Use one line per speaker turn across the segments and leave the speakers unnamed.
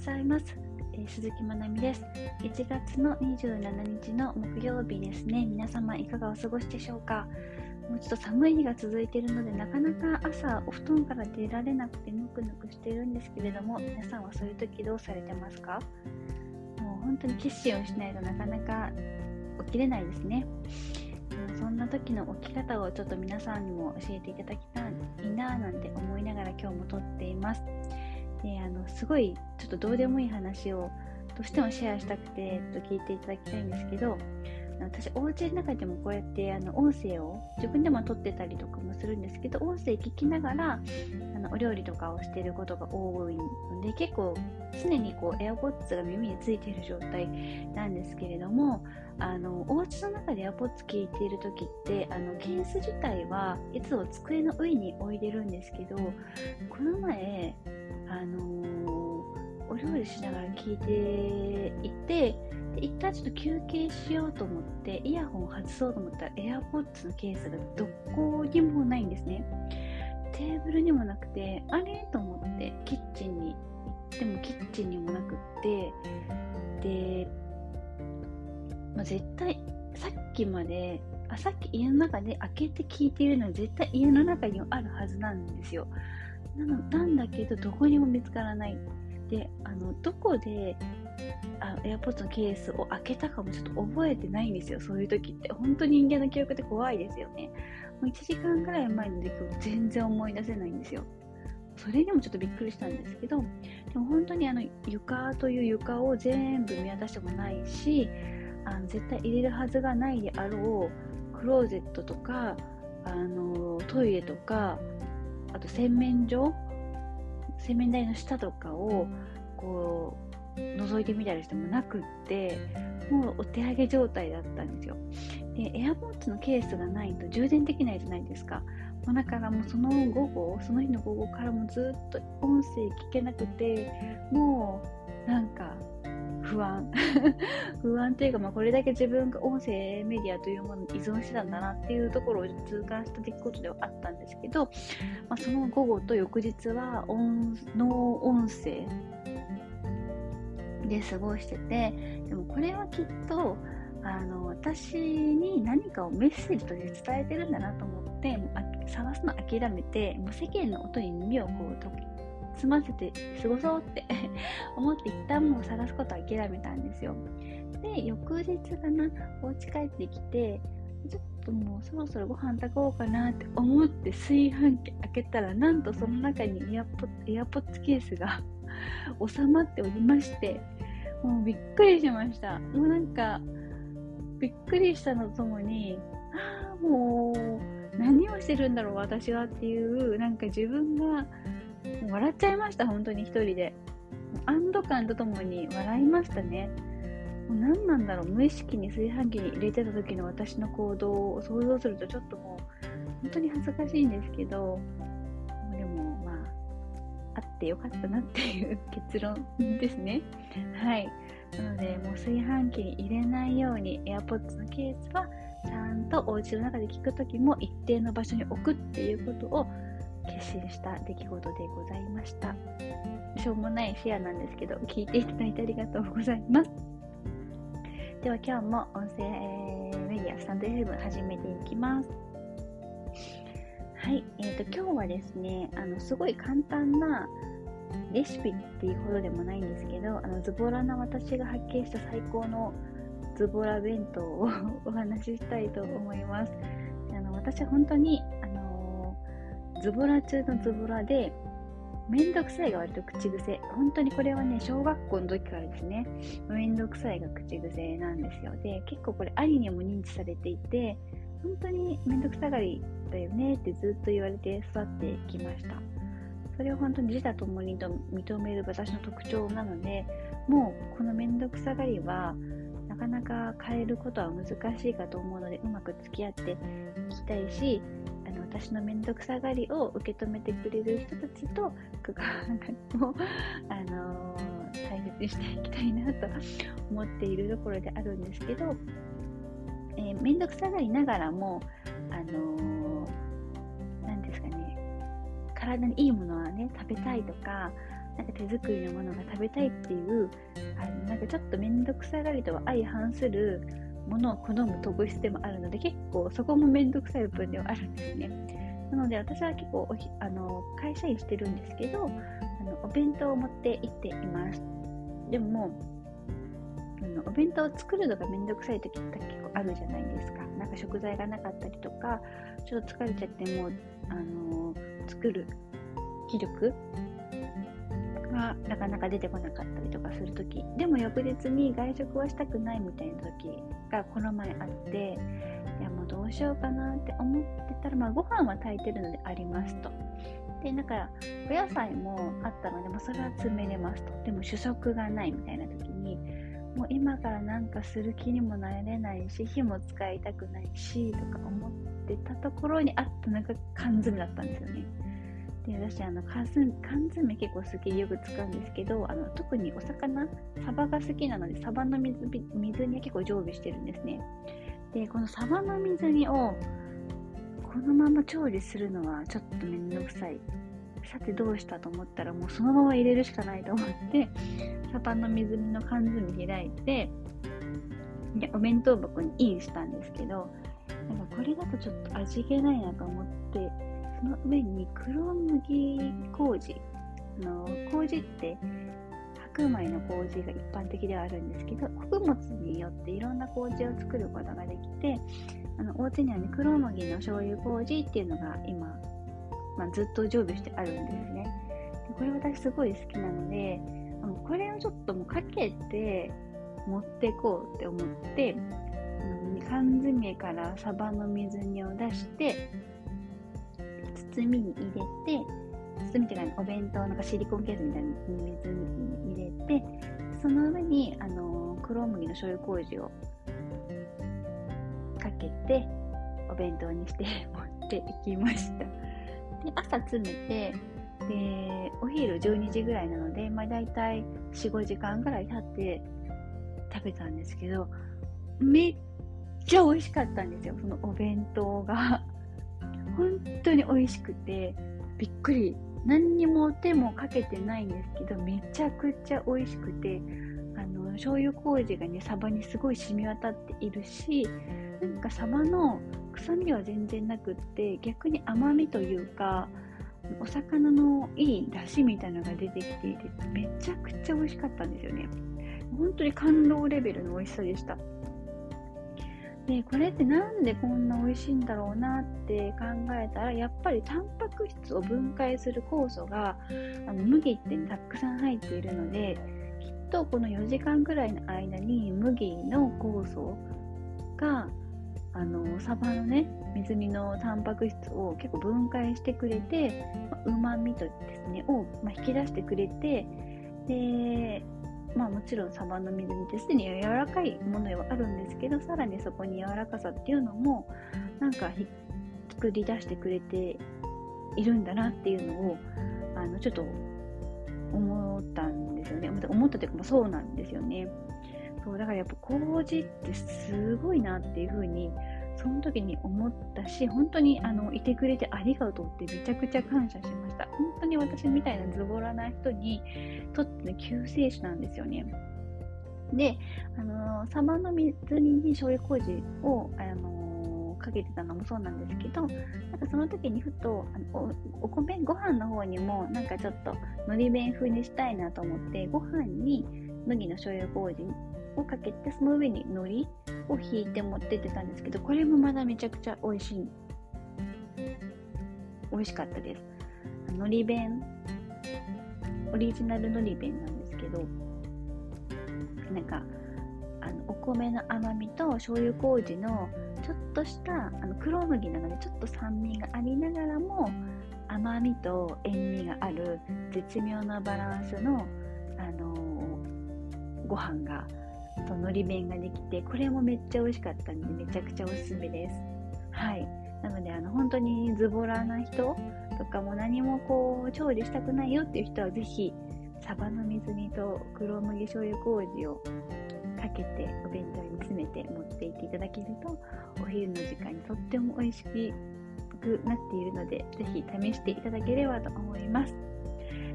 ざいます。えー、鈴木まなみです。1月の27日の木曜日ですね。皆様いかがお過ごしでしょうか？もうちょっと寒い日が続いているので、なかなか朝お布団から出られなくてぬくぬくしてるんですけれども、皆さんはそういう時どうされてますか？もう本当に決心をしないとなかなか起きれないですね。そんな時の起き方をちょっと皆さんにも教えていただきたいななんて思いながら今日も撮っています。であのすごいちょっとどうでもいい話をどうしてもシェアしたくてと聞いていただきたいんですけど私お家の中でもこうやってあの音声を自分でも撮ってたりとかもするんですけど音声聞きながらあのお料理とかをしていることが多いので結構常にこう AirPods が耳についている状態なんですけれどもあのお家の中で AirPods 聞いている時ってあのケース自体はいつも机の上に置いてるんですけどこの前あのー、お料理しながら聞いていてで一旦ちょっと休憩しようと思ってイヤホンを外そうと思ったら AirPods のケースがどこにもないんですね。テーブルにもなくてあれ？と思ってキッチンに行ってもキッチンにもなくってで、まあ、絶対さっきまであさっき家の中で開けて聞いているのは絶対家の中にあるはずなんですよ。なのなんだけどどこにも見つからない。であのどこであ AirPods のケースを開けたかもちょっと覚えてないんですよ。そういう時って。本当に人間の記憶って怖いですよね。もう1時間くらい前の出来事全然思い出せないんですよ。それにもちょっとびっくりしたんですけどでも本当にあの床という床を全部見渡してもないしあの絶対入れるはずがないであろうクローゼットとかあのトイレとかあと洗面所洗面台の下とかをこう覗いてみたりしてもなくってもうお手上げ状態だったんですよ。で AirPods のケースがないと充電できないじゃないですか。もうだからもうその午後その日の午後からもずっと音声聞けなくてもうなんか不安。不安というか、まあ、これだけ自分が音声メディアというものに依存してたんだなっていうところを痛感した出来事ではあったんですけど、まあ、その午後と翌日は音ノ音声で過ごしててでもこれはきっとあの私に何かをメッセージとして伝えてるんだなと思って探すの諦めてもう世間の音に耳をこう済ませて過ごそうって 思って一旦もう探すことを諦めたんですよ。で、翌日かな、お家帰ってきて、ちょっともうそろそろご飯炊こうかなって思って炊飯器開けたら、なんとその中にエアポエアポッツケースが 収まっておりまして、もうびっくりしました。もうなんか、びっくりしたのとともに、ああ、もう、何をしてるんだろう、私はっていう、なんか自分が笑っちゃいました、本当に一人で。安堵感とともに笑いましたね。もう何なんだろう、無意識に炊飯器に入れてた時の私の行動を想像するとちょっともう、本当に恥ずかしいんですけど、でもまあ、あってよかったなっていう結論ですね。はい。なので、もう炊飯器に入れないように AirPods のケースはちゃんとお家の中で聞くときも一定の場所に置くっていうことを決心した出来事でございました。しょうもないシェアなんですけど、聞いていただいてありがとうございます。では今日も音声メディアスタンド FM 始めていきます。はい、えーと、今日はですね、あのすごい簡単なレシピっていうほどでもないんですけど、あのズボラな私が発見した最高のズボラ弁当を お話ししたいと思います。あの私は本当にズボラ中のズボラで、めんどくさいが割と口癖。本当にこれはね、小学校の時からですね、めんどくさいが口癖なんですよ。で、結構これ、ありにも認知されていて、本当にめんどくさがりだよねってずっと言われて育ってきました。それを本当に自他ともにと認める私の特徴なので、もうこのめんどくさがりは、なかなか変えることは難しいかと思うので、うまく付き合っていきたいし、私の面倒くさがりを受け止めてくれる人たちと関わりも、あのー、大切にしていきたいなと思っているところであるんですけど、えー、面倒くさがりながらも、あのー、ですかね、体にいいものはね、食べたいとか、なんか手作りのものが食べたいっていうあのなんかちょっと面倒くさがりとは相反するものを好む特質でもあるので結構そこも面倒くさい部分ではあるんですね。なので私は結構おひあの会社員してるんですけどあのお弁当を持って行っています。でもあのお弁当を作るのがめんどくさい時って結構あるじゃないですか。なんか食材がなかったりとかちょっと疲れちゃってもうあの作る気力がなかなか出てこなかったりとかするときでも翌日に外食はしたくないみたいな時がこの前あっていやもうどうしようかなって思ってたら、まあ、ご飯は炊いてるのでありますと。でだかお野菜もあったので、まあ、それは詰めれますと。でも主食がないみたいな時にもう今からなんかする気にもなれないし火も使いたくないしとか思ってたところにあったのが缶詰だったんですよね。で私あの缶詰結構好きでよく使うんですけどあの特にお魚サバが好きなのでサバの水水煮は結構常備してるんですね。でこのサバの水煮をこのまま調理するのはちょっとめんどくさい。さてどうしたと思ったらもうそのまま入れるしかないと思ってサバの水煮の缶詰開いてでお弁当箱にインしたんですけどなんかこれだとちょっと味気ないなと思ってその上に黒麦麹あの麹って白米の麹が一般的ではあるんですけど穀物によっていろんな麹を作ることができてあのお家にはね黒麦の醤油麹っていうのが今、まあ、ずっと常備してあるんですね。でこれ私すごい好きなのであのこれをちょっともうかけて持っていこうって思って缶詰からサバの水煮を出して包みに入れて包みっていうかお弁当なんかシリコンケースみたいに水に入れてその上にあの黒麦の醤油麹をかけてお弁当にして持っていきました。で朝詰めてでお昼12時ぐらいなので、まあ、大体45時間ぐらい経って食べたんですけどめっちゃ美味しかったんですよそのお弁当が。本当に美味しくてびっくり。何にも手もかけてないんですけどめちゃくちゃ美味しくてあの醤油麹がねサバにすごい染み渡っているしなんかサバの臭みは全然なくって逆に甘みというかお魚のいい出汁みたいなのが出てきていてめちゃくちゃ美味しかったんですよね。本当に感動レベルの美味しさでした。でこれってなんでこんな美味しいんだろうなって考えたらやっぱりタンパク質を分解する酵素があの麦ってたくさん入っているのできっとこの4時間ぐらいの間に麦の酵素があのサバのね水煮のタンパク質を結構分解してくれてうまみとですねを、まあ、引き出してくれてでまあもちろんサバの水煮ってすでに柔らかいものではあるんですけどさらにそこに柔らかさっていうのもなんか作り出してくれているんだなっていうのをあのちょっと思ったんですよね。思ったというかそうなんですよね。そうだからやっぱ麹ってすごいなっていうふうにその時に思ったし本当にあのいてくれてありがとうってめちゃくちゃ感謝しました。本当に私みたいなズボラな人にとっての救世主なんですよね。で、あのサバの水煮に醤油麹を、あのかけてたのもそうなんですけどなんかその時にふとあのお米ご飯の方にもなんかちょっとのり弁風にしたいなと思ってご飯に麦の醤油麹をかけてその上に海苔を引いて持ってってたんですけどこれもまだめちゃくちゃ美味しい。美味しかったです。海苔弁。オリジナル海苔弁なんですけどなんかあのお米の甘みと醤油麹のちょっとしたあの黒麦なのでちょっと酸味がありながらも甘みと塩味がある絶妙なバランスの、あのー、ご飯がとのり弁ができてこれもめっちゃ美味しかったんでめちゃくちゃおすすめですはいなのであの本当にズボラな人とかも何もこう調理したくないよっていう人はぜひサバの水煮と黒麦醤油麹をかけてお弁当に詰めて持っていっていただけるとお昼の時間にとっても美味しくなっているのでぜひ試していただければと思います。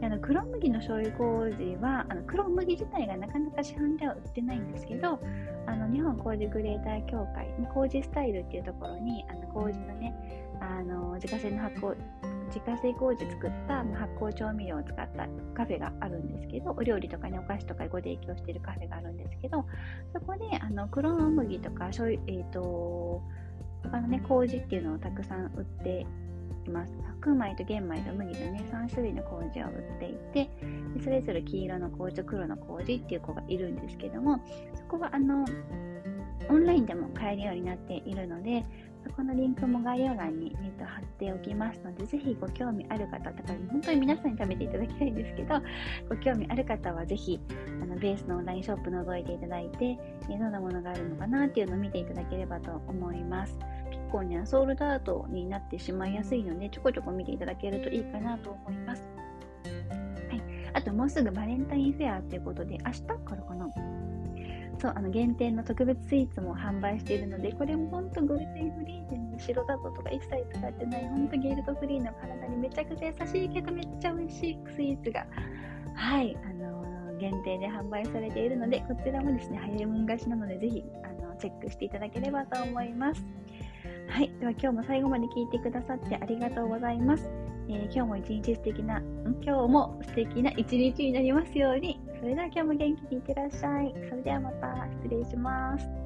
であの黒麦の醤油麹はあの黒麦自体がなかなか市販では売ってないんですけどあの日本麹クリエイター協会麹スタイルっていうところにあの麹のねあの自家製の発酵自家製麹作った発酵調味料を使ったカフェがあるんですけどお料理とかねお菓子とかご提供しているカフェがあるんですけどそこであの黒麦とか醤油えっ、ー、と他のね麹っていうのをたくさん売っています白米と玄米と麦とね3種類の麹を売っていてでそれぞれ黄色の麹と黒の麹っていう子がいるんですけどもそこはあのオンラインでも買えるようになっているのでそこのリンクも概要欄に、ね、と貼っておきますので、ぜひご興味ある方、だから本当に皆さんに食べていただきたいんですけど、ご興味ある方はぜひ、あのベースのオンラインショップ覗いていただいて、どんなものがあるのかなっていうのを見ていただければと思います。結構ね、ソールドアートになってしまいやすいので、ちょこちょこ見ていただけるといいかなと思います。はい。あともうすぐバレンタインフェアということで、明日？からかな？そう、あの限定の特別スイーツも販売しているので、これも本当グルテンフリーで、ね、白砂糖とか一切使ってない、本当ゲルトフリーの体にめちゃくちゃ優しいけどめっちゃ美味しいスイーツが、はい、あのー、限定で販売されているので、こちらもですね、早いもん勝ちなので、ぜひ、あのチェックしていただければと思います。はい。では今日も最後まで聞いてくださってありがとうございます。えー、今日も一日素敵な、今日も素敵な一日になりますように。それでは今日も元気にいってらっしゃい。それではまた失礼します。